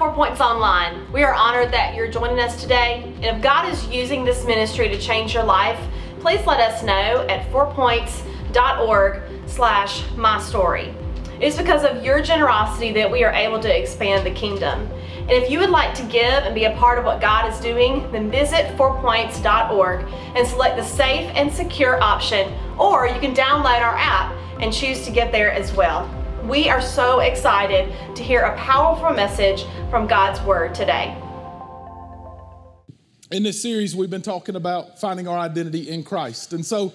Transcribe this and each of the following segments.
Four Points Online. We are honored that you're joining us today. And if God is using this ministry to change your life, please let us know at fourpoints.org slash my story. It's because of your generosity that we are able to expand the kingdom. And if you would like to give and be a part of what God is doing, then visit fourpoints.org and select the safe and secure option, or you can download our app and choose to give there as well. We are so excited to hear a powerful message from God's Word today. In this series, we've been talking about finding our identity in Christ. And so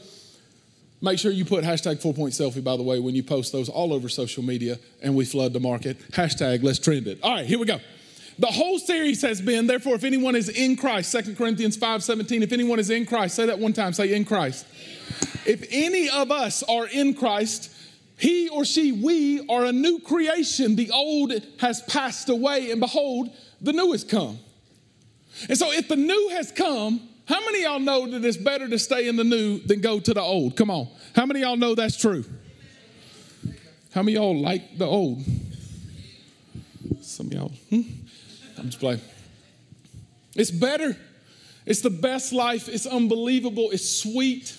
make sure you put hashtag four point selfie, by the way, when you post those all over social media and we flood the market. Hashtag let's trend it. All right, here we go. The whole series has been, therefore, if anyone is in Christ, 2 Corinthians 5 17, if anyone is in Christ, say that one time, say in Christ. If any of us are in Christ, he or she, we are a new creation. The old has passed away, and behold, the new has come. And so, if the new has come, how many y'all know that it's better to stay in the new than go to the old? Come on. How many y'all know that's true? How many y'all like the old? Some y'all, hmm? I'm just playing. It's better. It's the best life. It's unbelievable. It's sweet.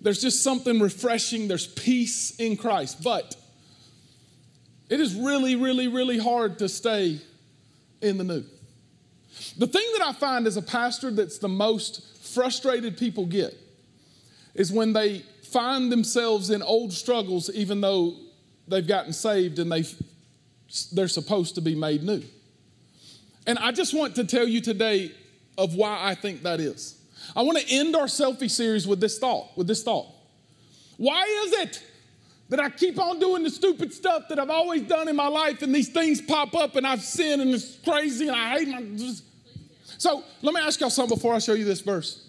There's just something refreshing. There's peace in Christ. But it is really, really, really hard to stay in the new. The thing that I find as a pastor that's the most frustrated people get is when they find themselves in old struggles, even though they've gotten saved and they they're supposed to be made new. And I just want to tell you today of why I think that is. I want to end our selfie series with this thought, with this thought. Why is it that I keep on doing the stupid stuff that I've always done in my life and these things pop up and I've sinned and it's crazy and I hate my So, let me ask y'all something before I show you this verse.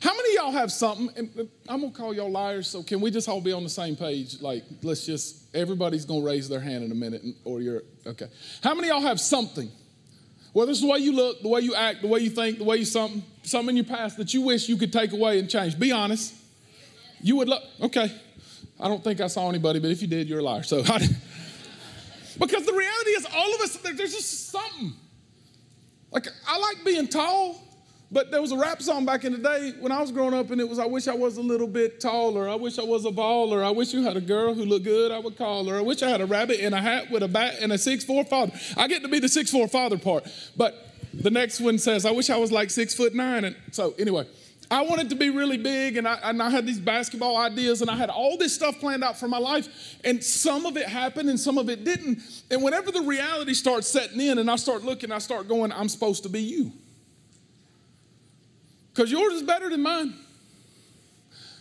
How many y'all have something? I'm gonna call y'all liars, so can we just all be on the same page? Like, let's just, everybody's gonna raise their hand in a minute, or you're, okay. How many y'all have something whether is the way you look, the way you act, the way you think, the way you something, something in your past that you wish you could take away and change. Be honest. You would look, okay. I don't think I saw anybody, but if you did, you're a liar. So, because the reality is, all of us, there's just something. Like, I like being tall. But there was a rap song back in the day when I was growing up, and it was, I wish I was a little bit taller. I wish I was a baller. I wish you had a girl who looked good, I would call her. I wish I had a rabbit in a hat with a bat and a six-four father. I get to be the six-four father part. But the next one says, I wish I was like six foot nine. And so, anyway, I wanted to be really big, and I, and I had these basketball ideas, and I had all this stuff planned out for my life. And some of it happened, and some of it didn't. And whenever the reality starts setting in, and I start looking, I start going, I'm supposed to be you. Because yours is better than mine.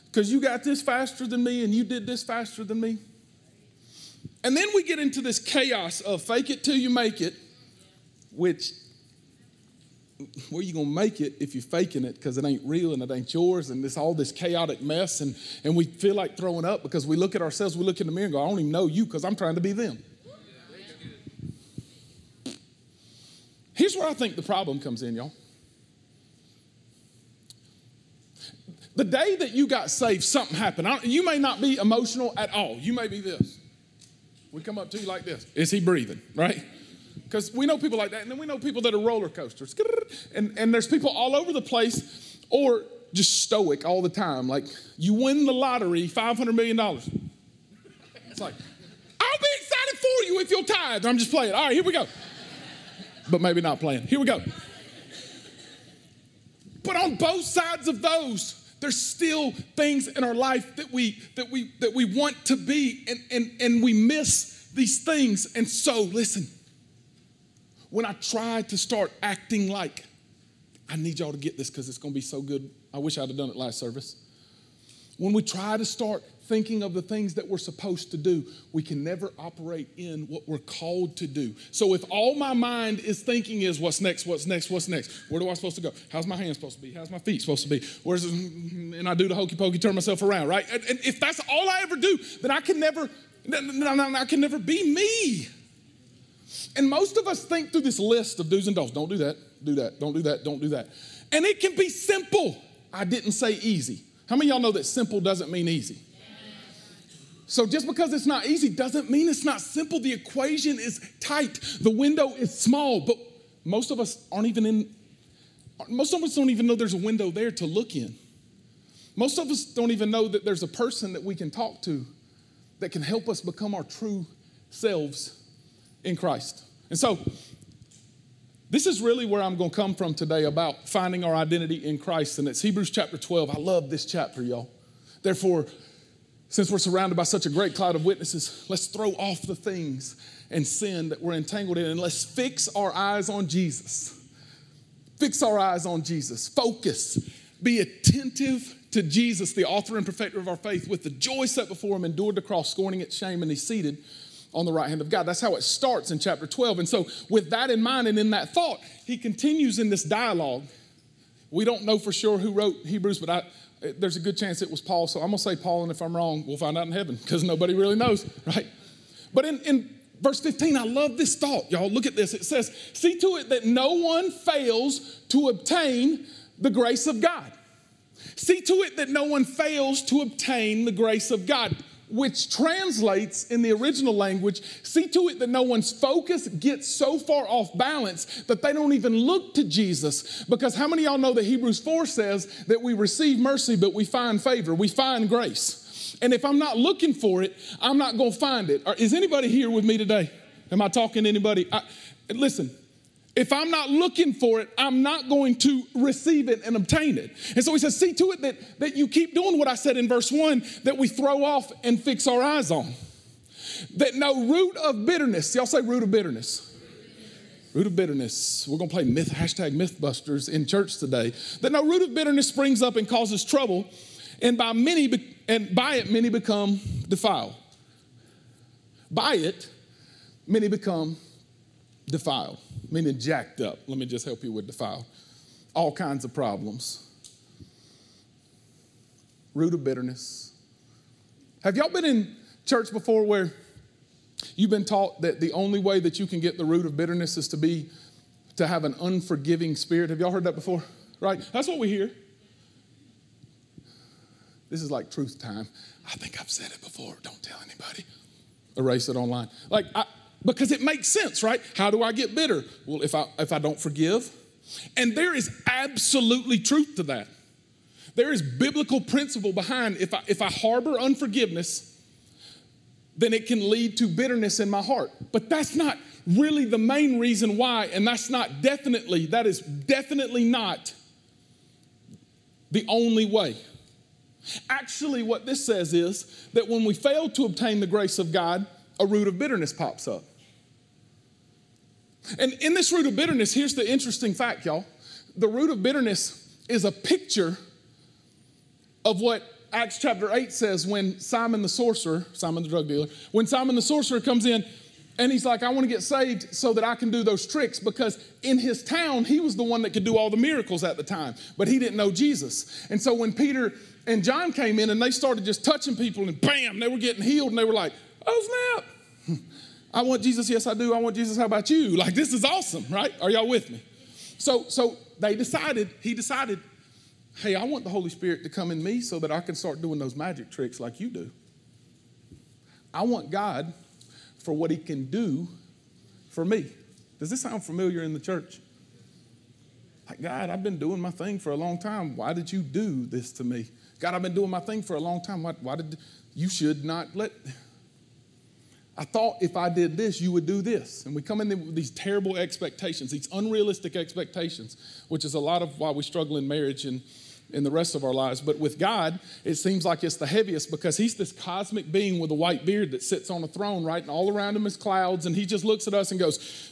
Because you got this faster than me and you did this faster than me. And then we get into this chaos of fake it till you make it, which, where you gonna make it if you're faking it because it ain't real and it ain't yours and it's all this chaotic mess and, and we feel like throwing up because we look at ourselves, we look in the mirror and go, I don't even know you because I'm trying to be them. Here's where I think the problem comes in, y'all. The day that you got saved, something happened. you may not be emotional at all. You may be this. We come up to you like this. Is he breathing? Right? Because we know people like that. And then we know people that are roller coasters. And, and there's people all over the place or just stoic all the time. Like you win the lottery, $500 million. It's like, I'll be excited for you if you'll tithe. I'm just playing. All right, here we go. But maybe not playing. Here we go. But on both sides of those, there's still things in our life that we that we that we want to be and and and we miss these things. And so listen when i try to start acting like i need y'all to get this because it's going to be so good. I wish i'd have done it last service. When we try to start thinking of the things that we're supposed to do, we can never operate in what we're called to do. So if all my mind is thinking is what's next, what's next, what's next, where do I supposed to go? How's my hand supposed to be? How's my feet supposed to be? Where's it? and I do the hokey pokey, turn myself around, right? And, and if that's all I ever do, then I can never, I can never be me. And most of us think through this list of do's and don'ts. Don't do that, do that, don't do that, don't do that. And it can be simple. I didn't say easy. How many y'all know that simple doesn't mean easy? So just because it's not easy doesn't mean it's not simple. The equation is tight, the window is small, but most of us aren't even in, most of us don't even know there's a window there to look in. Most of us don't even know that there's a person that we can talk to that can help us become our true selves in Christ. And so, this is really where I'm going to come from today about finding our identity in Christ. And it's Hebrews chapter 12. I love this chapter, y'all. Therefore, since we're surrounded by such a great cloud of witnesses, let's throw off the things and sin that we're entangled in and let's fix our eyes on Jesus. Fix our eyes on Jesus. Focus. Be attentive to Jesus, the author and perfecter of our faith, with the joy set before him, endured the cross, scorning its shame, and he's seated on the right hand of God. That's how it starts in chapter 12. And so, with that in mind and in that thought, he continues in this dialogue. We don't know for sure who wrote Hebrews, but I, there's a good chance it was Paul. So I'm going to say Paul, and if I'm wrong, we'll find out in heaven because nobody really knows, right? But in, in verse 15, I love this thought, y'all. Look at this. It says, See to it that no one fails to obtain the grace of God. See to it that no one fails to obtain the grace of God which translates in the original language see to it that no one's focus gets so far off balance that they don't even look to Jesus. Because how many y'all know that Hebrews 4 says that we receive mercy, but we find favor, we find grace. And if I'm not looking for it, I'm not going to find it. Is anybody here with me today? Am I talking to anybody? I, listen, if I'm not looking for it, I'm not going to receive it and obtain it. And so he says, see to it that, that you keep doing what I said in verse one that we throw off and fix our eyes on. That no root of bitterness, y'all say root of bitterness. Root of bitterness. We're going to play myth, hashtag mythbusters in church today. That no root of bitterness springs up and causes trouble, and by many, and by it many become defiled. By it, many become defiled meaning jacked up. Let me just help you with the file. All kinds of problems. Root of bitterness. Have y'all been in church before where you've been taught that the only way that you can get the root of bitterness is to be to have an unforgiving spirit? Have y'all heard that before? Right? That's what we hear. This is like truth time. I think I've said it before. Don't tell anybody. Erase it online. Like, I, because it makes sense, right? How do I get bitter? Well, if I if I don't forgive, and there is absolutely truth to that. There is biblical principle behind if I if I harbor unforgiveness, then it can lead to bitterness in my heart. But that's not really the main reason why, and that's not definitely, that is definitely not the only way. Actually, what this says is that when we fail to obtain the grace of God, a root of bitterness pops up. And in this root of bitterness, here's the interesting fact, y'all. The root of bitterness is a picture of what Acts chapter 8 says when Simon the sorcerer, Simon the drug dealer, when Simon the sorcerer comes in and he's like, I want to get saved so that I can do those tricks because in his town, he was the one that could do all the miracles at the time, but he didn't know Jesus. And so when Peter and John came in and they started just touching people and bam, they were getting healed and they were like, oh snap. I want Jesus. Yes, I do. I want Jesus. How about you? Like, this is awesome, right? Are y'all with me? So, so they decided, he decided, hey, I want the Holy Spirit to come in me so that I can start doing those magic tricks like you do. I want God for what he can do for me. Does this sound familiar in the church? Like, God, I've been doing my thing for a long time. Why did you do this to me? God, I've been doing my thing for a long time. Why, why did you should not let I thought if I did this, you would do this. And we come in with these terrible expectations, these unrealistic expectations, which is a lot of why we struggle in marriage and in the rest of our lives. But with God, it seems like it's the heaviest because He's this cosmic being with a white beard that sits on a throne, right? And all around Him is clouds. And He just looks at us and goes,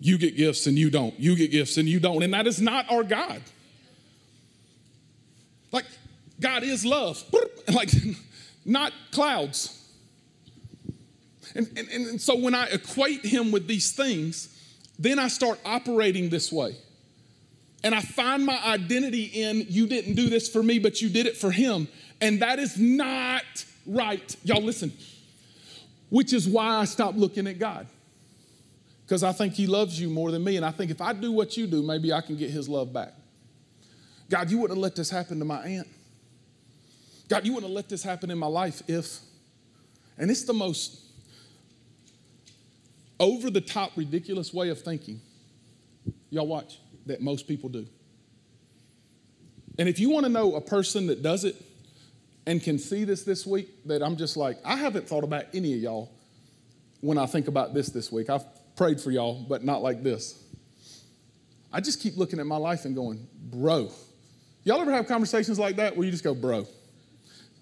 You get gifts and you don't. You get gifts and you don't. And that is not our God. Like, God is love. Like, not clouds. And, and, and so when I equate him with these things, then I start operating this way. And I find my identity in you didn't do this for me, but you did it for him. And that is not right. Y'all listen. Which is why I stopped looking at God. Because I think he loves you more than me. And I think if I do what you do, maybe I can get his love back. God, you wouldn't have let this happen to my aunt. God, you wouldn't have let this happen in my life if. And it's the most over the top, ridiculous way of thinking. Y'all watch that most people do. And if you want to know a person that does it and can see this this week, that I'm just like, I haven't thought about any of y'all when I think about this this week. I've prayed for y'all, but not like this. I just keep looking at my life and going, bro. Y'all ever have conversations like that where you just go, bro?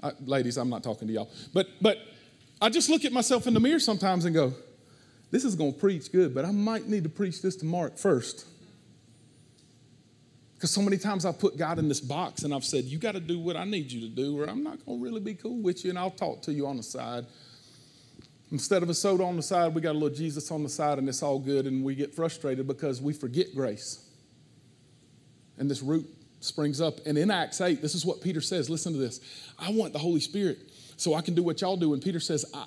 I, ladies, I'm not talking to y'all. But, but I just look at myself in the mirror sometimes and go, this is going to preach good, but I might need to preach this to Mark first. Because so many times I've put God in this box and I've said, You got to do what I need you to do, or I'm not going to really be cool with you, and I'll talk to you on the side. Instead of a soda on the side, we got a little Jesus on the side, and it's all good, and we get frustrated because we forget grace. And this root springs up. And in Acts 8, this is what Peter says. Listen to this. I want the Holy Spirit so I can do what y'all do. And Peter says, I,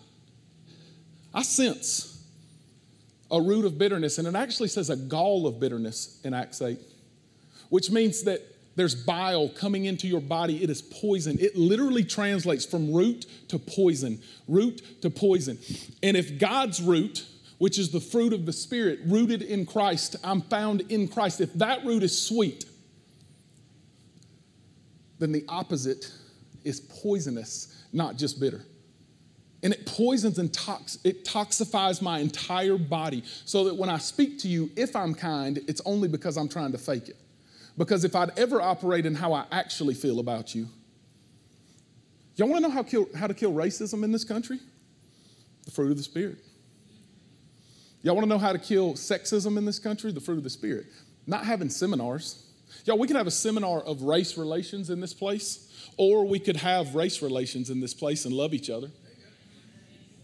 I sense a root of bitterness, and it actually says a gall of bitterness in Acts 8 which means that there's bile coming into your body. It is poison. It literally translates from root to poison, root to poison. And if God's root, which is the fruit of the Spirit, rooted in Christ, I'm found in Christ, if that root is sweet, then the opposite is poisonous, not just bitter. And it poisons and tox- it toxifies my entire body so that when I speak to you, if I'm kind, it's only because I'm trying to fake it. Because if I'd ever operate in how I actually feel about you, y'all want to know how, kill, how to kill racism in this country? The fruit of the Spirit. Y'all want to know how to kill sexism in this country? The fruit of the Spirit. Not having seminars. Y'all, we can have a seminar of race relations in this place, or we could have race relations in this place and love each other.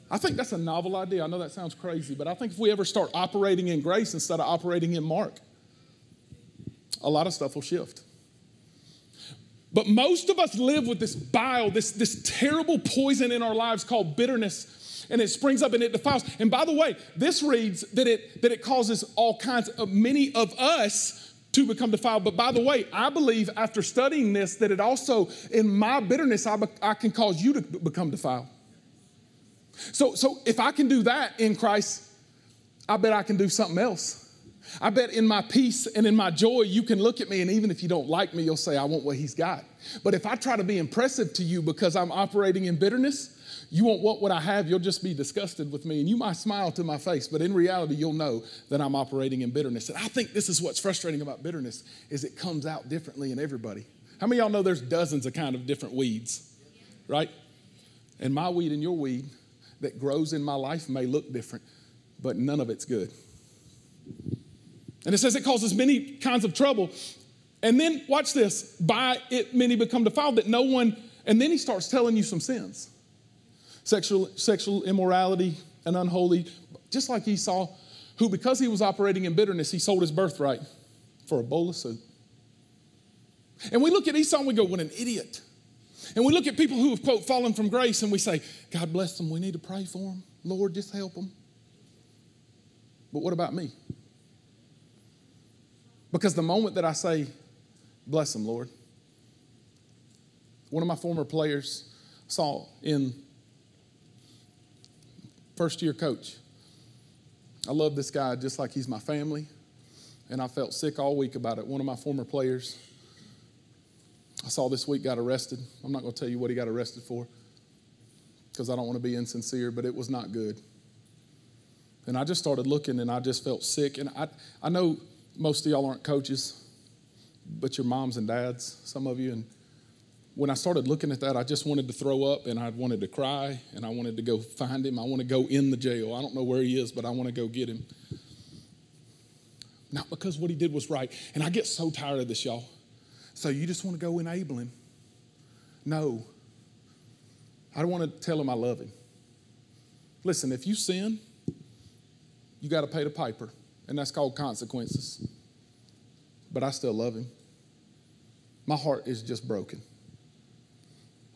I think that's a novel idea. I know that sounds crazy, but I think if we ever start operating in grace instead of operating in Mark, a lot of stuff will shift. But most of us live with this bile, this, this terrible poison in our lives called bitterness, and it springs up and it defiles. And by the way, this reads that it, that it causes all kinds of many of us to become defiled. But by the way, I believe after studying this that it also, in my bitterness, I, be, I can cause you to become defiled. So, so if I can do that in Christ, I bet I can do something else. I bet in my peace and in my joy, you can look at me, and even if you don't like me, you'll say, I want what he's got. But if I try to be impressive to you because I'm operating in bitterness, you won't want what I have, you'll just be disgusted with me, and you might smile to my face, but in reality, you'll know that I'm operating in bitterness. And I think this is what's frustrating about bitterness is it comes out differently in everybody. How many y'all know there's dozens of kind of different weeds, right? And my weed and your weed that grows in my life may look different, but none of it's good. And it says it causes many kinds of trouble. And then, watch this by it, many become defiled that no one, and then he starts telling you some sins sexual, sexual immorality and unholy, just like Esau, who, because he was operating in bitterness, he sold his birthright for a bowl of soup. And we look at Esau and we go, What an idiot. And we look at people who have, quote, fallen from grace and we say, God bless them. We need to pray for them. Lord, just help them. But what about me? Because the moment that I say, bless them, Lord, one of my former players saw in first year coach. I love this guy just like he's my family, and I felt sick all week about it. One of my former players I saw this week got arrested. I'm not going to tell you what he got arrested for because I don't want to be insincere, but it was not good. And I just started looking and I just felt sick. And I, I know most of y'all aren't coaches, but your moms and dads, some of you. And when I started looking at that, I just wanted to throw up and I wanted to cry and I wanted to go find him. I want to go in the jail. I don't know where he is, but I want to go get him. Not because what he did was right. And I get so tired of this, y'all. So you just want to go enable him? No. I don't want to tell him I love him. Listen, if you sin, you got to pay the piper and that's called consequences. But I still love him. My heart is just broken.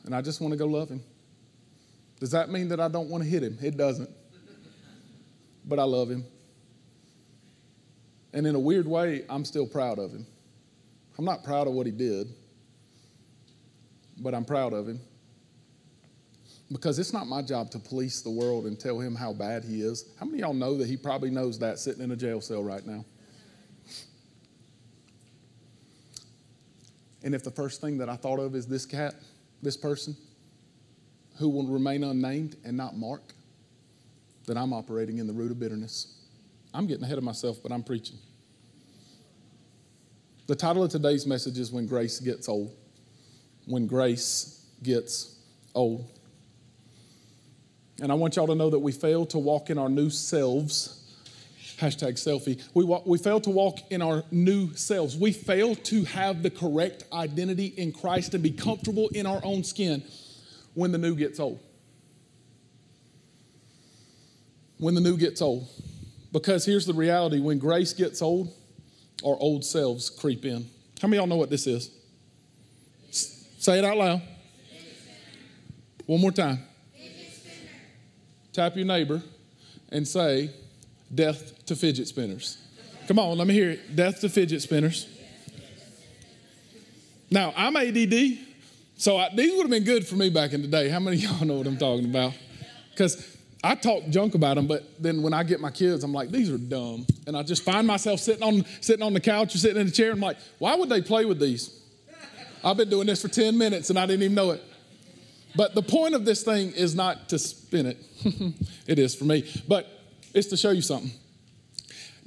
And I just want to go love him. Does that mean that I don't want to hit him? It doesn't. But I love him. And in a weird way, I'm still proud of him. I'm not proud of what he did, but I'm proud of him. because it's not my job to police the world and tell him how bad he is. How many of y'all know that he probably knows that sitting in a jail cell right now? And if the first thing that I thought of is this cat, this person, who will remain unnamed and not Mark, then I'm operating in the root of bitterness. I'm getting ahead of myself, but I'm preaching. The title of today's message is When Grace Gets Old. When Grace Gets Old. And I want y'all to know that we fail to walk in our new selves. Hashtag selfie. We, we fail to walk in our new selves. We fail to have the correct identity in Christ and be comfortable in our own skin when the new gets old. When the new gets old. Because here's the reality when grace gets old, our old selves creep in. How many of y'all know what this is? Say it out loud. One more time. Tap your neighbor and say, Death to fidget spinners. Come on, let me hear it. Death to fidget spinners. Now, I'm ADD, so I, these would have been good for me back in the day. How many of y'all know what I'm talking about? Because I talk junk about them, but then when I get my kids, I'm like, these are dumb. And I just find myself sitting on, sitting on the couch or sitting in the chair. And I'm like, why would they play with these? I've been doing this for 10 minutes and I didn't even know it. But the point of this thing is not to spin it. it is for me. But it's to show you something.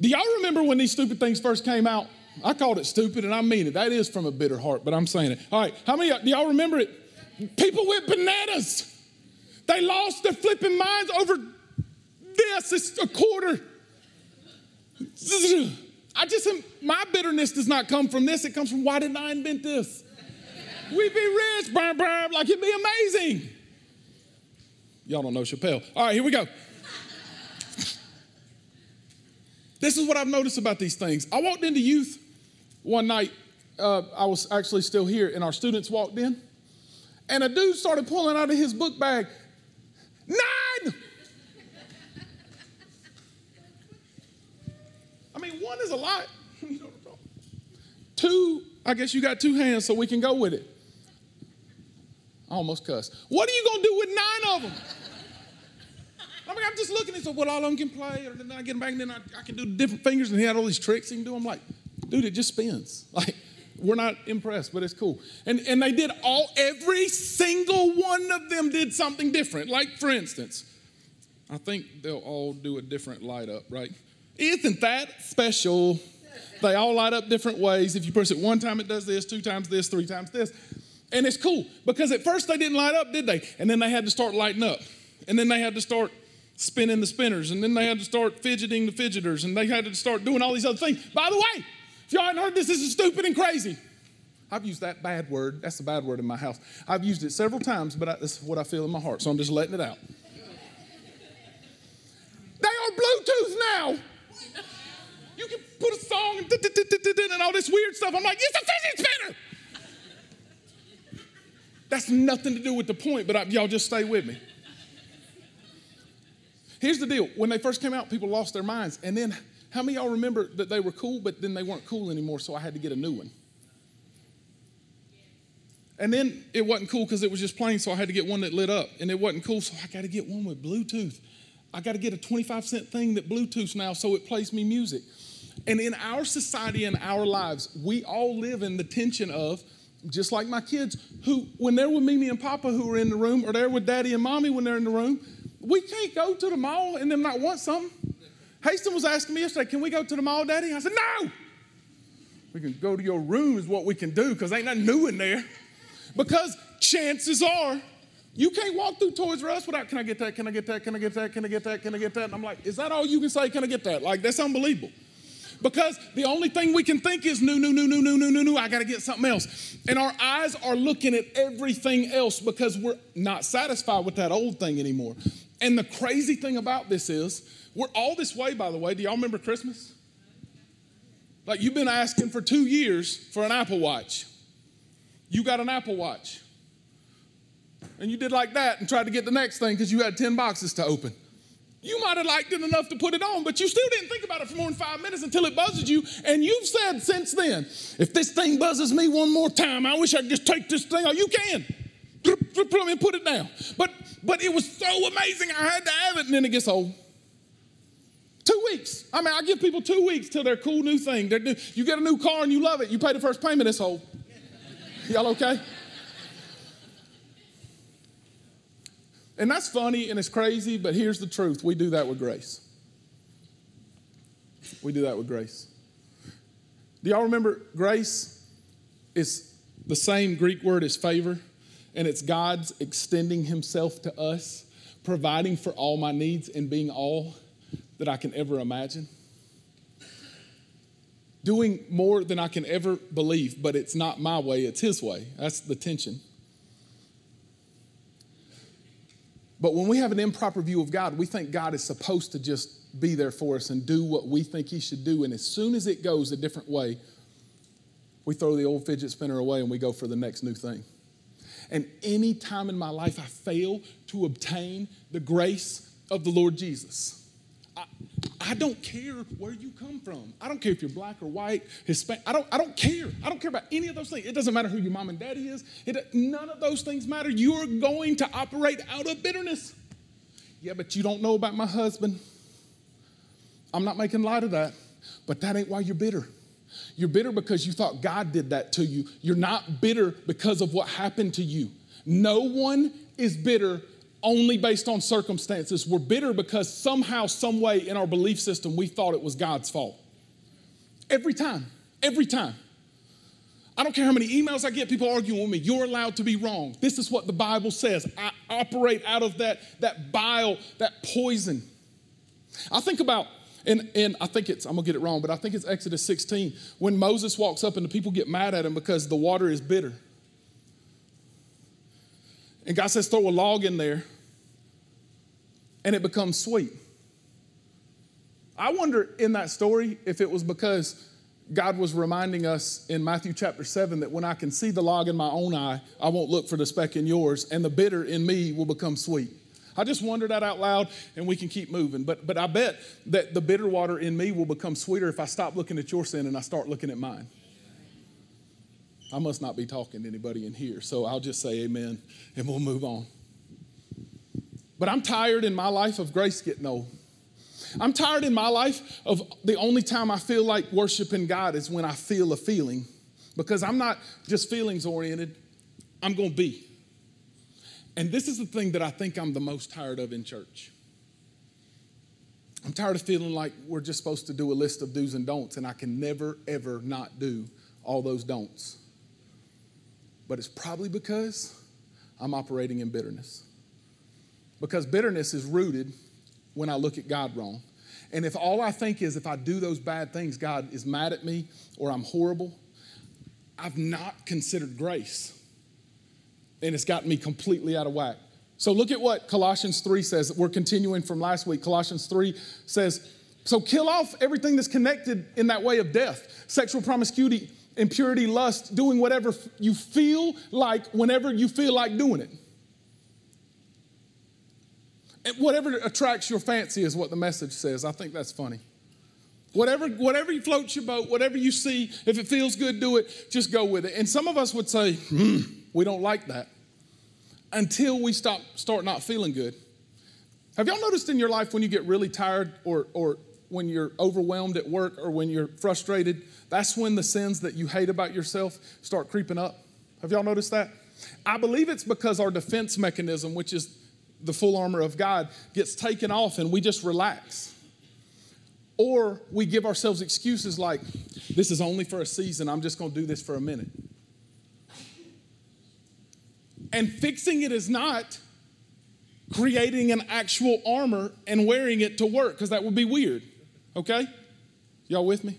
Do y'all remember when these stupid things first came out? I called it stupid and I mean it. That is from a bitter heart, but I'm saying it. All right, how many do y'all remember it? People went bananas. They lost their flipping minds over this. It's a quarter. I just, my bitterness does not come from this. It comes from why didn't I invent this? We'd be rich, burn, burn, like it'd be amazing. Y'all don't know Chappelle. All right, here we go. this is what I've noticed about these things. I walked into youth one night. Uh, I was actually still here, and our students walked in, and a dude started pulling out of his book bag nine. I mean, one is a lot. two, I guess you got two hands, so we can go with it. I almost cussed. What are you gonna do with nine of them? I mean, I'm just looking and so well, all of them can play, or then I get them back, and then I, I, can do different fingers, and he had all these tricks he can do. I'm like, dude, it just spins. Like, we're not impressed, but it's cool. And and they did all, every single one of them did something different. Like, for instance, I think they'll all do a different light up, right? Isn't that special? They all light up different ways. If you press it one time, it does this, two times this, three times this. And it's cool because at first they didn't light up, did they? And then they had to start lighting up. And then they had to start spinning the spinners. And then they had to start fidgeting the fidgeters. And they had to start doing all these other things. By the way, y'all haven't heard this, this is stupid and crazy. I've used that bad word. That's a bad word in my house. I've used it several times, but I, that's what I feel in my heart. So I'm just letting it out. they are Bluetooth now. You can put a song and, and all this weird stuff. I'm like, it's a fidget spinner. That's nothing to do with the point, but I, y'all just stay with me. Here's the deal when they first came out, people lost their minds. And then, how many y'all remember that they were cool, but then they weren't cool anymore, so I had to get a new one? And then it wasn't cool because it was just plain, so I had to get one that lit up. And it wasn't cool, so I got to get one with Bluetooth. I got to get a 25 cent thing that Bluetooths now so it plays me music. And in our society and our lives, we all live in the tension of just like my kids, who, when they're with Mimi and Papa who are in the room, or they're with Daddy and Mommy when they're in the room, we can't go to the mall and them not want something. Haston was asking me yesterday, can we go to the mall, Daddy? I said, no. We can go to your room is what we can do because ain't nothing new in there. Because chances are, you can't walk through Toys R Us without, can I get that? Can I get that? Can I get that? Can I get that? Can I get that? And I'm like, is that all you can say? Can I get that? Like, that's unbelievable. Because the only thing we can think is new, new, new, new, new, new, new, new. I got to get something else. And our eyes are looking at everything else because we're not satisfied with that old thing anymore. And the crazy thing about this is, we're all this way, by the way. Do y'all remember Christmas? Like you've been asking for two years for an Apple Watch. You got an Apple Watch. And you did like that and tried to get the next thing because you had 10 boxes to open. You might have liked it enough to put it on, but you still didn't think about it for more than five minutes until it buzzed you. And you've said since then, if this thing buzzes me one more time, I wish I could just take this thing out. You can. And put it down. But but it was so amazing. I had to have it, and then it gets old. Two weeks. I mean, I give people two weeks till their cool new thing. New, you get a new car and you love it. You pay the first payment, it's old. Y'all okay? And that's funny and it's crazy, but here's the truth we do that with grace. We do that with grace. Do y'all remember grace is the same Greek word as favor, and it's God's extending Himself to us, providing for all my needs, and being all that I can ever imagine? Doing more than I can ever believe, but it's not my way, it's His way. That's the tension. But when we have an improper view of God, we think God is supposed to just be there for us and do what we think He should do. And as soon as it goes a different way, we throw the old fidget spinner away and we go for the next new thing. And any time in my life I fail to obtain the grace of the Lord Jesus, I, I don't care where you come from. I don't care if you're black or white, Hispanic. I don't, I don't care. I don't care about any of those things. It doesn't matter who your mom and daddy is. It, none of those things matter. You're going to operate out of bitterness. Yeah, but you don't know about my husband. I'm not making light of that, but that ain't why you're bitter. You're bitter because you thought God did that to you. You're not bitter because of what happened to you. No one is bitter only based on circumstances. We're bitter because somehow, some way in our belief system, we thought it was God's fault. Every time, every time. I don't care how many emails I get, people arguing with me. You're allowed to be wrong. This is what the Bible says. I operate out of that, that bile, that poison. I think about, and, and I think it's, I'm gonna get it wrong, but I think it's Exodus 16, when Moses walks up and the people get mad at him because the water is bitter. And God says, throw a log in there and it becomes sweet. I wonder in that story if it was because God was reminding us in Matthew chapter 7 that when I can see the log in my own eye, I won't look for the speck in yours, and the bitter in me will become sweet. I just wonder that out loud and we can keep moving. But, but I bet that the bitter water in me will become sweeter if I stop looking at your sin and I start looking at mine. I must not be talking to anybody in here, so I'll just say amen and we'll move on. But I'm tired in my life of grace getting old. I'm tired in my life of the only time I feel like worshiping God is when I feel a feeling because I'm not just feelings oriented, I'm going to be. And this is the thing that I think I'm the most tired of in church. I'm tired of feeling like we're just supposed to do a list of do's and don'ts, and I can never, ever not do all those don'ts but it's probably because I'm operating in bitterness. Because bitterness is rooted when I look at God wrong. And if all I think is if I do those bad things, God is mad at me or I'm horrible, I've not considered grace. And it's gotten me completely out of whack. So look at what Colossians 3 says. We're continuing from last week. Colossians 3 says, So kill off everything that's connected in that way of death sexual promiscuity impurity, lust, doing whatever you feel like whenever you feel like doing it. And whatever attracts your fancy is what the message says. I think that's funny. Whatever, whatever floats your boat, whatever you see, if it feels good, do it. Just go with it. And some of us would say, hmm, we don't like that until we stop, start not feeling good. Have y'all noticed in your life when you get really tired or, or when you're overwhelmed at work or when you're frustrated, that's when the sins that you hate about yourself start creeping up. Have y'all noticed that? I believe it's because our defense mechanism, which is the full armor of God, gets taken off and we just relax. Or we give ourselves excuses like, this is only for a season, I'm just gonna do this for a minute. And fixing it is not creating an actual armor and wearing it to work, because that would be weird. Okay? Y'all with me?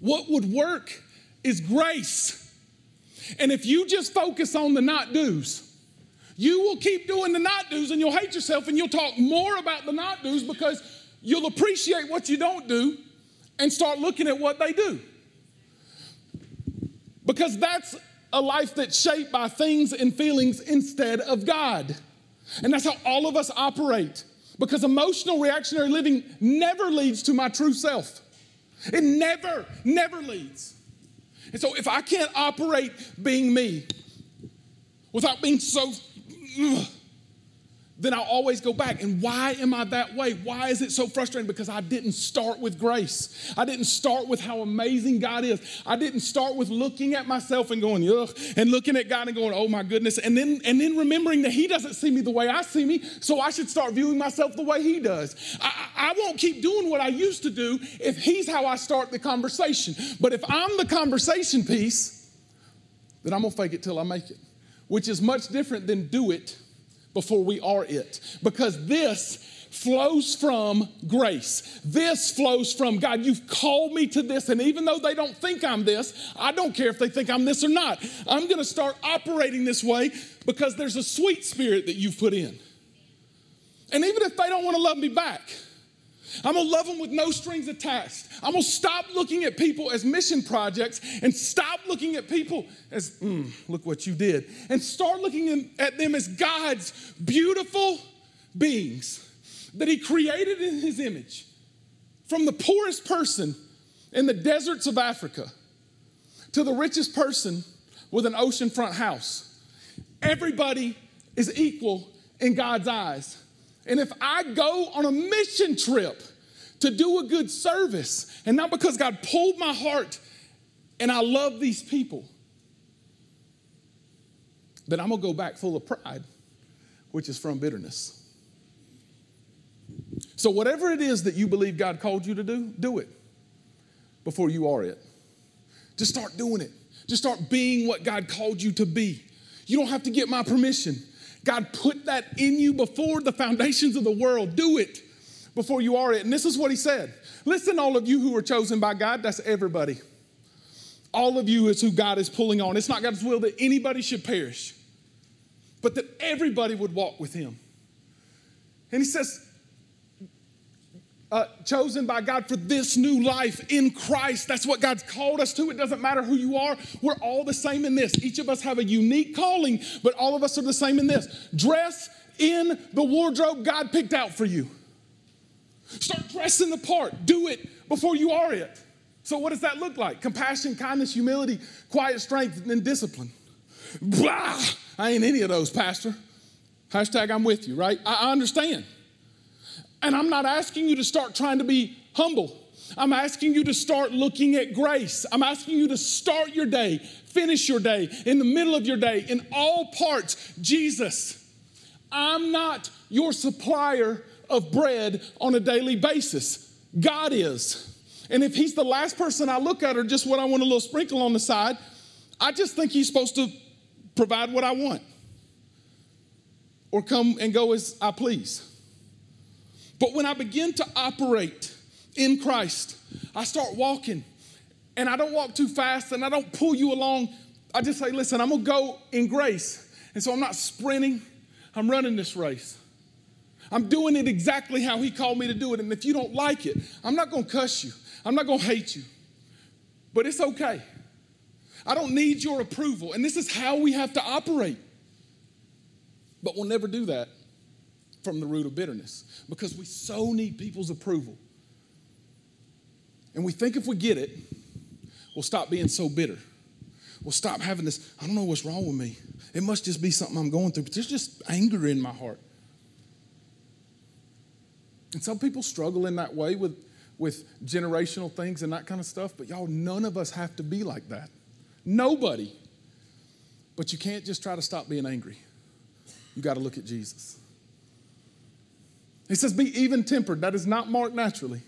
What would work is grace. And if you just focus on the not do's, you will keep doing the not do's and you'll hate yourself and you'll talk more about the not do's because you'll appreciate what you don't do and start looking at what they do. Because that's a life that's shaped by things and feelings instead of God. And that's how all of us operate. Because emotional reactionary living never leads to my true self. It never, never leads. And so if I can't operate being me without being so ugh, then I'll always go back. And why am I that way? Why is it so frustrating? Because I didn't start with grace. I didn't start with how amazing God is. I didn't start with looking at myself and going, ugh, and looking at God and going, oh my goodness. And then and then remembering that He doesn't see me the way I see me, so I should start viewing myself the way He does. I, I won't keep doing what I used to do if He's how I start the conversation. But if I'm the conversation piece, then I'm gonna fake it till I make it, which is much different than do it before we are it. Because this flows from grace. This flows from God. You've called me to this, and even though they don't think I'm this, I don't care if they think I'm this or not. I'm gonna start operating this way because there's a sweet spirit that you've put in. And even if they don't wanna love me back, I'm gonna love them with no strings attached. I'm gonna stop looking at people as mission projects and stop looking at people as, mm, look what you did, and start looking at them as God's beautiful beings that He created in His image. From the poorest person in the deserts of Africa to the richest person with an oceanfront house. Everybody is equal in God's eyes. And if I go on a mission trip to do a good service, and not because God pulled my heart and I love these people, then I'm gonna go back full of pride, which is from bitterness. So, whatever it is that you believe God called you to do, do it before you are it. Just start doing it. Just start being what God called you to be. You don't have to get my permission. God put that in you before the foundations of the world. Do it before you are it. And this is what he said. Listen, all of you who are chosen by God, that's everybody. All of you is who God is pulling on. It's not God's will that anybody should perish, but that everybody would walk with him. And he says, uh, chosen by God for this new life in Christ. That's what God's called us to. It doesn't matter who you are, we're all the same in this. Each of us have a unique calling, but all of us are the same in this. Dress in the wardrobe God picked out for you. Start dressing the part. Do it before you are it. So, what does that look like? Compassion, kindness, humility, quiet strength, and discipline. Blah! I ain't any of those, Pastor. Hashtag I'm with you, right? I understand. And I'm not asking you to start trying to be humble. I'm asking you to start looking at grace. I'm asking you to start your day, finish your day, in the middle of your day, in all parts, Jesus. I'm not your supplier of bread on a daily basis. God is. And if He's the last person I look at, or just what I want a little sprinkle on the side, I just think He's supposed to provide what I want or come and go as I please. But when I begin to operate in Christ, I start walking and I don't walk too fast and I don't pull you along. I just say, listen, I'm gonna go in grace. And so I'm not sprinting, I'm running this race. I'm doing it exactly how He called me to do it. And if you don't like it, I'm not gonna cuss you, I'm not gonna hate you, but it's okay. I don't need your approval. And this is how we have to operate. But we'll never do that from the root of bitterness because we so need people's approval. And we think if we get it, we'll stop being so bitter. We'll stop having this, I don't know what's wrong with me. It must just be something I'm going through, but there's just anger in my heart. And some people struggle in that way with, with generational things and that kind of stuff, but y'all, none of us have to be like that. Nobody. But you can't just try to stop being angry. You got to look at Jesus. He says, Be even tempered. That is not marked naturally.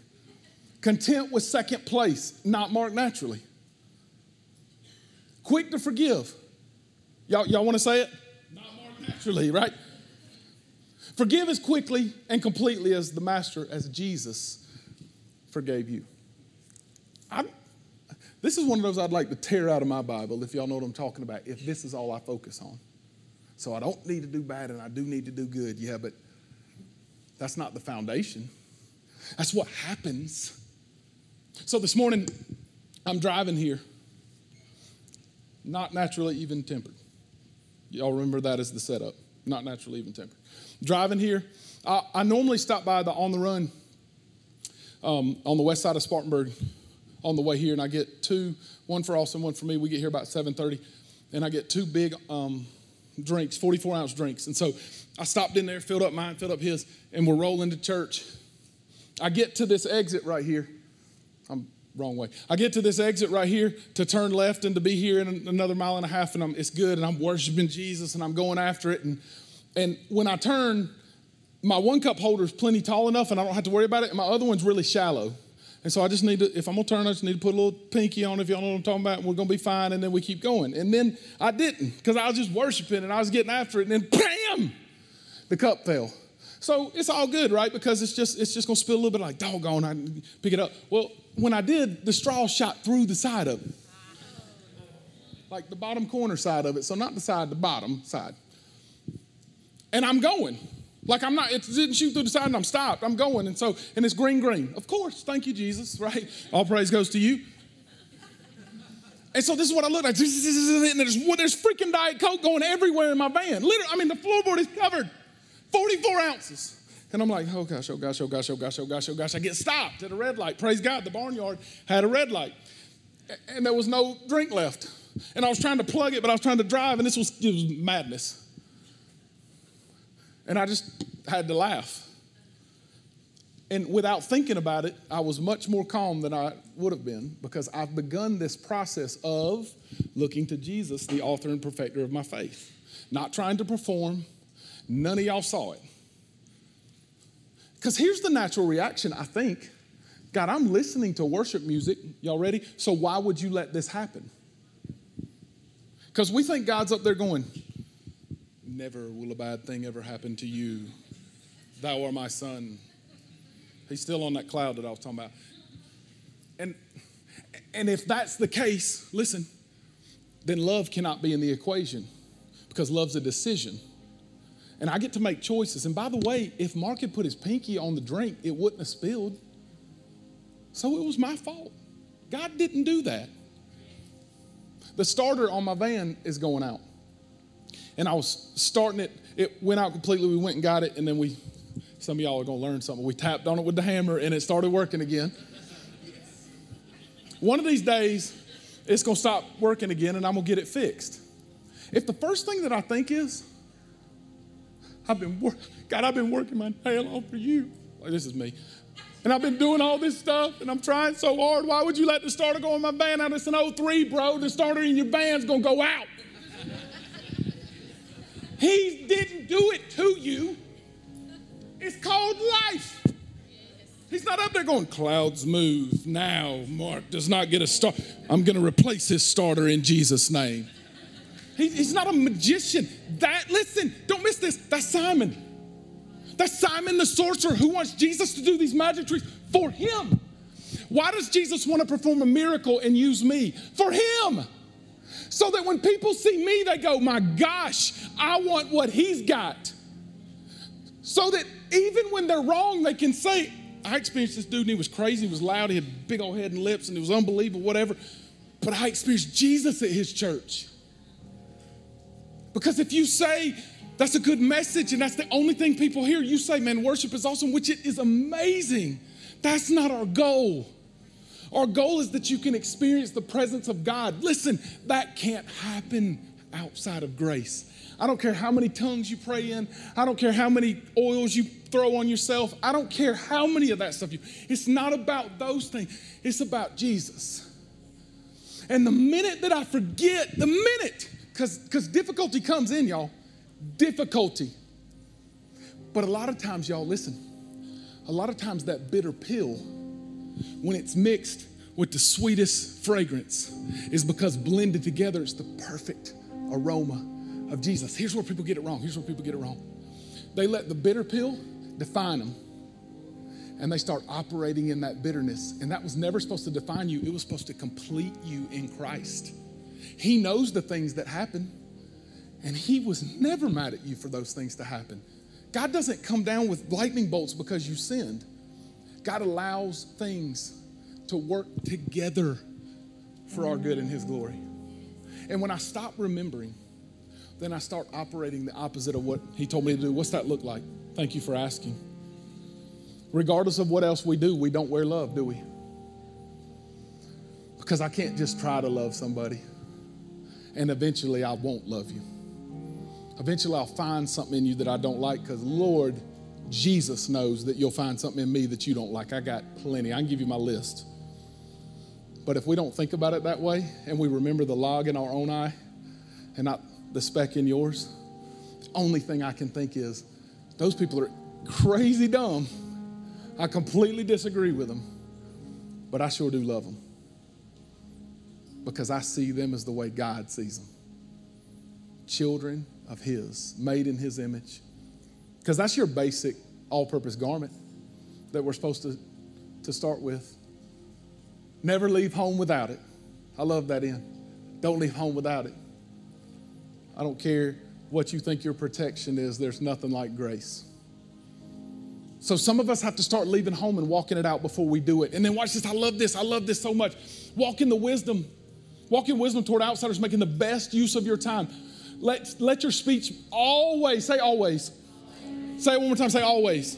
Content with second place, not marked naturally. Quick to forgive. Y'all, y'all want to say it? Not marked naturally, right? Forgive as quickly and completely as the Master, as Jesus forgave you. I'm, this is one of those I'd like to tear out of my Bible, if y'all know what I'm talking about, if this is all I focus on. So I don't need to do bad and I do need to do good. Yeah, but that's not the foundation. That's what happens. So this morning, I'm driving here, not naturally even tempered. Y'all remember that as the setup, not naturally even tempered. Driving here, I, I normally stop by the on the run um, on the west side of Spartanburg on the way here, and I get two, one for Austin, one for me. We get here about 7:30, and I get two big um, drinks, 44 ounce drinks. And so I stopped in there, filled up mine, filled up his, and we're rolling to church. I get to this exit right here. I'm wrong way. I get to this exit right here to turn left and to be here in another mile and a half, and I'm, it's good, and I'm worshiping Jesus and I'm going after it. And, and when I turn, my one cup holder is plenty tall enough, and I don't have to worry about it, and my other one's really shallow. And so I just need to, if I'm gonna turn, I just need to put a little pinky on if y'all know what I'm talking about, and we're gonna be fine, and then we keep going. And then I didn't, because I was just worshiping and I was getting after it, and then bam, the cup fell. So it's all good, right? Because it's just it's just gonna spill a little bit like doggone, I pick it up. Well, when I did, the straw shot through the side of it. Like the bottom corner side of it. So not the side, the bottom side. And I'm going. Like I'm not, it didn't shoot through the side and I'm stopped. I'm going. And so, and it's green, green. Of course, thank you, Jesus, right? All praise goes to you. And so this is what I look like. And there's, there's freaking Diet Coke going everywhere in my van. Literally, I mean, the floorboard is covered. 44 ounces. And I'm like, oh gosh, oh gosh, oh gosh, oh gosh, oh gosh, oh gosh. I get stopped at a red light. Praise God, the barnyard had a red light. And there was no drink left. And I was trying to plug it, but I was trying to drive, and this was, was madness. And I just had to laugh. And without thinking about it, I was much more calm than I would have been because I've begun this process of looking to Jesus, the author and perfecter of my faith. Not trying to perform. None of y'all saw it. Because here's the natural reaction, I think. God, I'm listening to worship music. Y'all ready? So why would you let this happen? Because we think God's up there going, Never will a bad thing ever happen to you. Thou art my son. He's still on that cloud that I was talking about. And, and if that's the case, listen, then love cannot be in the equation because love's a decision. And I get to make choices. And by the way, if Mark had put his pinky on the drink, it wouldn't have spilled. So it was my fault. God didn't do that. The starter on my van is going out and I was starting it. It went out completely. We went and got it, and then we, some of y'all are going to learn something. We tapped on it with the hammer, and it started working again. One of these days, it's going to stop working again, and I'm going to get it fixed. If the first thing that I think is, I've been, wor- God, I've been working my tail off for you. Like, this is me. And I've been doing all this stuff and I'm trying so hard. Why would you let the starter go in my van out? It's an 03, bro. The starter in your van's gonna go out. He didn't do it to you. It's called life. He's not up there going, clouds move now. Mark does not get a start. I'm going to replace his starter in Jesus' name. He, he's not a magician. That, listen, don't miss this. That's Simon. That's Simon the sorcerer who wants Jesus to do these magic tricks for him. Why does Jesus want to perform a miracle and use me? For him so that when people see me, they go, My gosh, I want what he's got. So that even when they're wrong, they can say, I experienced this dude and he was crazy, he was loud, he had big old head and lips, and it was unbelievable, whatever. But I experienced Jesus at his church. Because if you say that's a good message and that's the only thing people hear, you say, man, worship is awesome, which it is amazing. That's not our goal. Our goal is that you can experience the presence of God. Listen, that can't happen outside of grace. I don't care how many tongues you pray in. I don't care how many oils you throw on yourself. I don't care how many of that stuff you. It's not about those things. It's about Jesus. And the minute that I forget, the minute, because because difficulty comes in, y'all. Difficulty. But a lot of times, y'all, listen. A lot of times that bitter pill when it's mixed with the sweetest fragrance is because blended together it's the perfect aroma of Jesus. Here's where people get it wrong. Here's where people get it wrong. They let the bitter pill define them and they start operating in that bitterness. And that was never supposed to define you, it was supposed to complete you in Christ. He knows the things that happen, and He was never mad at you for those things to happen. God doesn't come down with lightning bolts because you sinned. God allows things to work together for our good and His glory. And when I stop remembering, then I start operating the opposite of what He told me to do. What's that look like? Thank you for asking. Regardless of what else we do, we don't wear love, do we? Because I can't just try to love somebody and eventually I won't love you. Eventually, I'll find something in you that I don't like because, Lord, Jesus knows that you'll find something in me that you don't like. I got plenty. I can give you my list. But if we don't think about it that way and we remember the log in our own eye and not the speck in yours, the only thing I can think is those people are crazy dumb. I completely disagree with them, but I sure do love them because I see them as the way God sees them children of His, made in His image. Because that's your basic all purpose garment that we're supposed to, to start with. Never leave home without it. I love that in. Don't leave home without it. I don't care what you think your protection is, there's nothing like grace. So some of us have to start leaving home and walking it out before we do it. And then watch this. I love this. I love this so much. Walk in the wisdom. Walk in wisdom toward outsiders, making the best use of your time. Let, let your speech always, say always. Say it one more time, say always.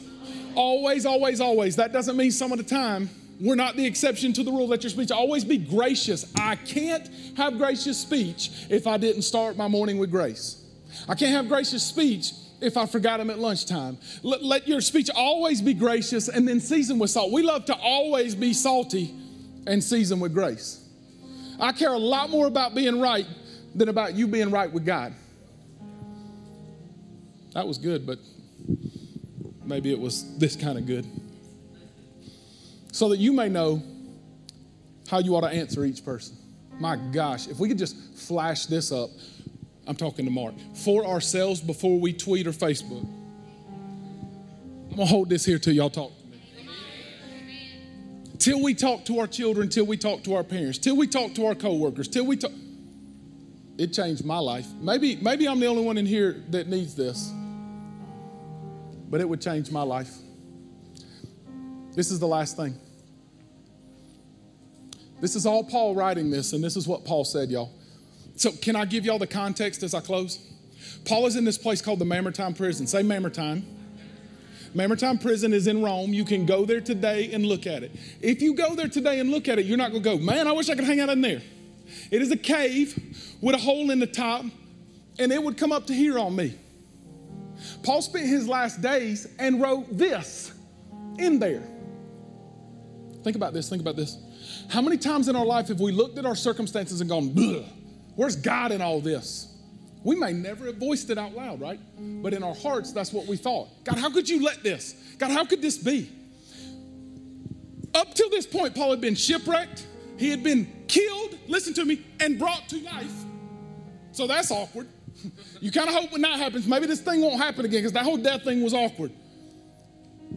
Always, always, always. That doesn't mean some of the time. We're not the exception to the rule. Let your speech always be gracious. I can't have gracious speech if I didn't start my morning with grace. I can't have gracious speech if I forgot him at lunchtime. Let, let, your speech always be gracious and then seasoned with salt. We love to always be salty and seasoned with grace. I care a lot more about being right than about you being right with God. That was good, but maybe it was this kind of good. So that you may know how you ought to answer each person. My gosh, if we could just flash this up, I'm talking to Mark, for ourselves before we tweet or Facebook. I'm gonna hold this here till y'all talk to me. Till we talk to our children, till we talk to our parents, till we talk to our coworkers, till we talk. It changed my life. Maybe, maybe I'm the only one in here that needs this but it would change my life. This is the last thing. This is all Paul writing this, and this is what Paul said, y'all. So, can I give y'all the context as I close? Paul is in this place called the Mamertine Prison. Say Mamertine. Mamertine Prison is in Rome. You can go there today and look at it. If you go there today and look at it, you're not going to go, man, I wish I could hang out in there. It is a cave with a hole in the top, and it would come up to here on me. Paul spent his last days and wrote this in there. Think about this, think about this. How many times in our life have we looked at our circumstances and gone, where's God in all this? We may never have voiced it out loud, right? But in our hearts, that's what we thought. God, how could you let this? God, how could this be? Up till this point, Paul had been shipwrecked, he had been killed, listen to me, and brought to life. So that's awkward. You kind of hope when that happens, maybe this thing won't happen again because that whole death thing was awkward.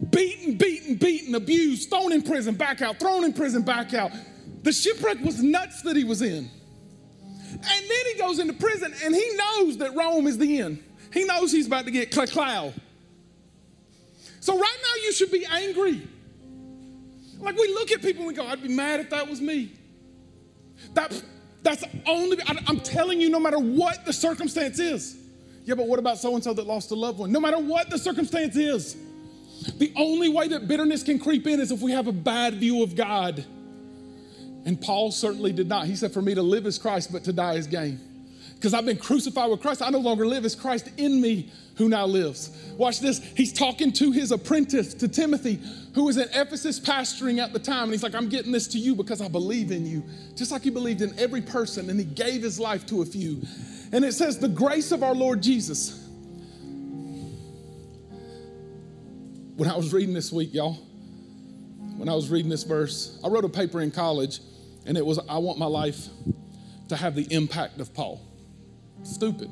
Beaten, beaten, beaten, abused, thrown in prison, back out, thrown in prison, back out. The shipwreck was nuts that he was in. And then he goes into prison and he knows that Rome is the end. He knows he's about to get clow. So right now you should be angry. Like we look at people and we go, I'd be mad if that was me. That that's only, I'm telling you, no matter what the circumstance is. Yeah, but what about so and so that lost a loved one? No matter what the circumstance is, the only way that bitterness can creep in is if we have a bad view of God. And Paul certainly did not. He said, For me to live is Christ, but to die is gain because I've been crucified with Christ. I no longer live. It's Christ in me who now lives. Watch this. He's talking to his apprentice, to Timothy, who was in Ephesus pastoring at the time. And he's like, I'm getting this to you because I believe in you, just like he believed in every person. And he gave his life to a few. And it says, The grace of our Lord Jesus. When I was reading this week, y'all, when I was reading this verse, I wrote a paper in college, and it was, I want my life to have the impact of Paul. Stupid.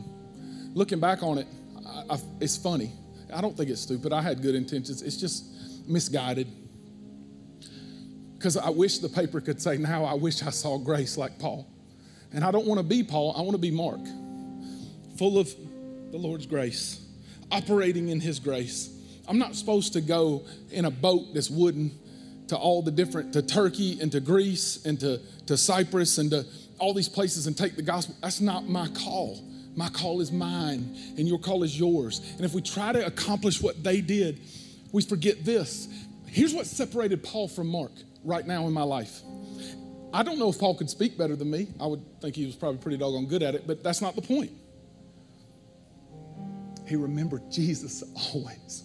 Looking back on it, I, I, it's funny. I don't think it's stupid. I had good intentions. It's just misguided. Because I wish the paper could say, now I wish I saw grace like Paul. And I don't want to be Paul, I want to be Mark, full of the Lord's grace, operating in His grace. I'm not supposed to go in a boat that's wooden to all the different, to Turkey and to Greece and to, to Cyprus and to all these places and take the gospel. That's not my call. My call is mine, and your call is yours. And if we try to accomplish what they did, we forget this. Here's what separated Paul from Mark right now in my life. I don't know if Paul could speak better than me. I would think he was probably pretty doggone good at it, but that's not the point. he remembered Jesus always.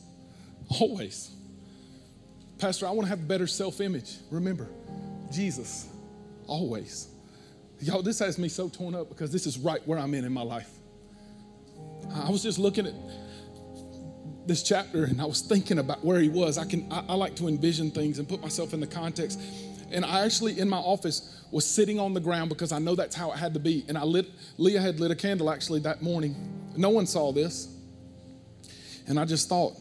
Always. Pastor, I want to have a better self image. Remember, Jesus, always. Y'all, this has me so torn up because this is right where I'm in in my life. I was just looking at this chapter and I was thinking about where he was. I can I, I, like to envision things and put myself in the context. And I actually in my office was sitting on the ground because I know that's how it had to be. And I lit Leah had lit a candle actually that morning. No one saw this. And I just thought,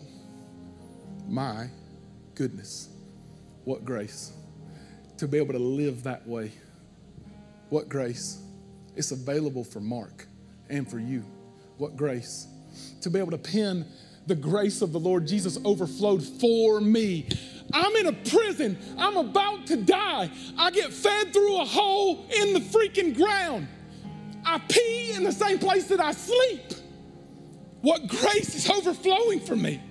my goodness, what grace to be able to live that way. What grace. It's available for Mark and for you. What grace. To be able to pin the grace of the Lord Jesus overflowed for me. I'm in a prison. I'm about to die. I get fed through a hole in the freaking ground. I pee in the same place that I sleep. What grace is overflowing for me.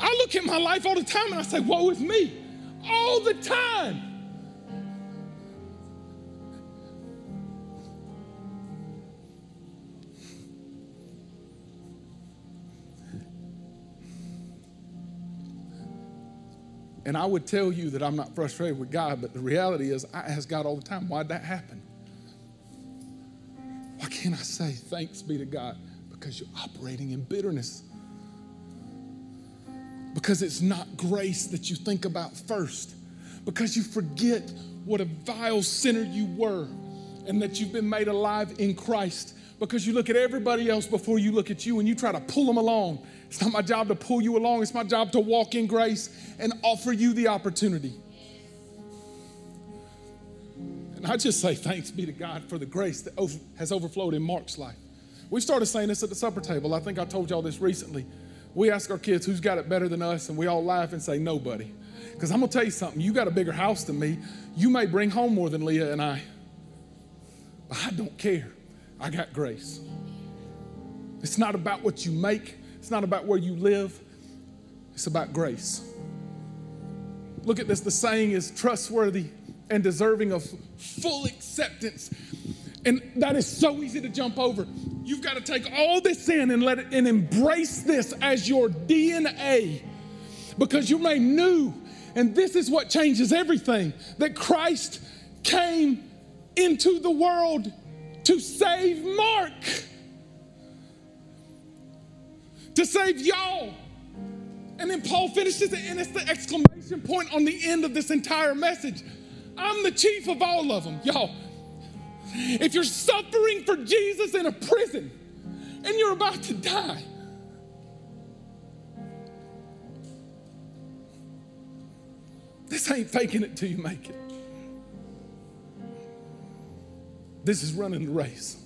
I look at my life all the time and I say, Woe is me. All the time. And I would tell you that I'm not frustrated with God, but the reality is, I ask God all the time, why'd that happen? Why can't I say thanks be to God? Because you're operating in bitterness. Because it's not grace that you think about first. Because you forget what a vile sinner you were and that you've been made alive in Christ. Because you look at everybody else before you look at you and you try to pull them along it's not my job to pull you along, it's my job to walk in grace and offer you the opportunity. And I just say thanks be to God for the grace that has overflowed in Mark's life. We started saying this at the supper table. I think I told y'all this recently. We ask our kids who's got it better than us, and we all laugh and say, nobody. Because I'm going to tell you something. You got a bigger house than me. You may bring home more than Leah and I. But I don't care. I got grace. It's not about what you make, it's not about where you live, it's about grace. Look at this the saying is trustworthy and deserving of full acceptance. And that is so easy to jump over. You've got to take all this in and let it and embrace this as your DNA because you're made new. And this is what changes everything that Christ came into the world to save Mark to save y'all. And then Paul finishes it, and it's the exclamation point on the end of this entire message. I'm the chief of all of them. Y'all, if you're suffering for Jesus in a prison and you're about to die, this ain't faking it till you make it. This is running the race.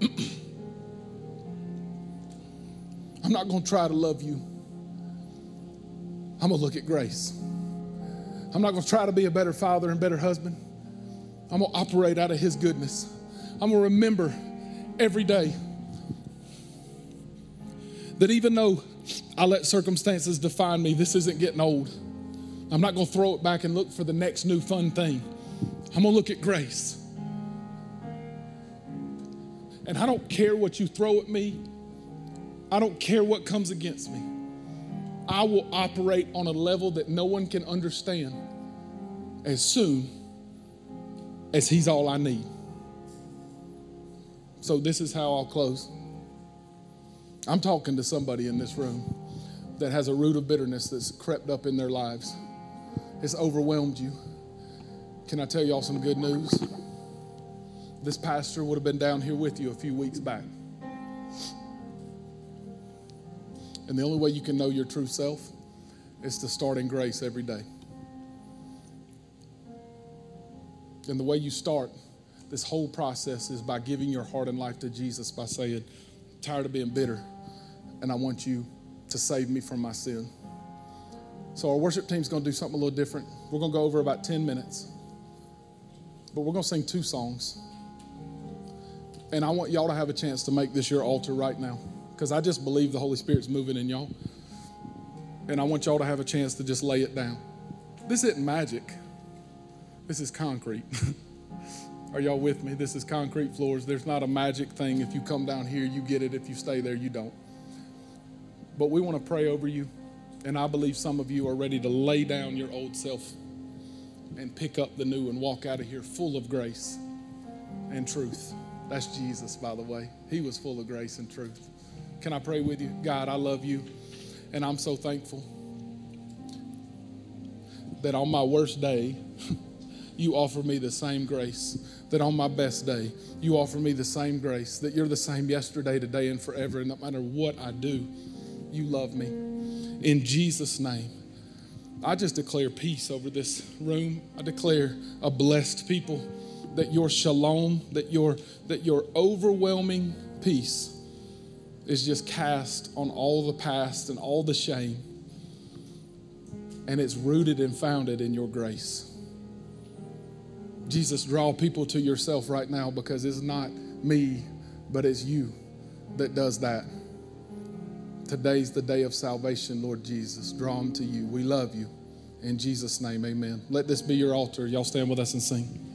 I'm not going to try to love you. I'm going to look at grace. I'm not going to try to be a better father and better husband. I'm going to operate out of His goodness. I'm going to remember every day that even though I let circumstances define me, this isn't getting old. I'm not going to throw it back and look for the next new fun thing. I'm going to look at grace. And I don't care what you throw at me. I don't care what comes against me. I will operate on a level that no one can understand as soon as He's all I need. So, this is how I'll close. I'm talking to somebody in this room that has a root of bitterness that's crept up in their lives, it's overwhelmed you. Can I tell y'all some good news? This pastor would have been down here with you a few weeks back. And the only way you can know your true self is to start in grace every day. And the way you start this whole process is by giving your heart and life to Jesus by saying, tired of being bitter, and I want you to save me from my sin. So our worship team's going to do something a little different. We're going to go over about 10 minutes. But we're going to sing two songs. And I want y'all to have a chance to make this your altar right now because I just believe the Holy Spirit's moving in y'all. And I want y'all to have a chance to just lay it down. This isn't magic, this is concrete. Are y'all with me? This is concrete floors. There's not a magic thing. If you come down here, you get it. If you stay there, you don't. But we want to pray over you. And I believe some of you are ready to lay down your old self and pick up the new and walk out of here full of grace and truth. That's Jesus, by the way. He was full of grace and truth. Can I pray with you? God, I love you, and I'm so thankful that on my worst day, you offer me the same grace. That on my best day, you offer me the same grace. That you're the same yesterday, today, and forever. And no matter what I do, you love me. In Jesus' name, I just declare peace over this room. I declare a blessed people. That your shalom, that your that your overwhelming peace is just cast on all the past and all the shame and it's rooted and founded in your grace. Jesus, draw people to yourself right now because it's not me, but it's you that does that. Today's the day of salvation, Lord Jesus. Draw them to you. We love you. In Jesus' name, amen. Let this be your altar. Y'all stand with us and sing.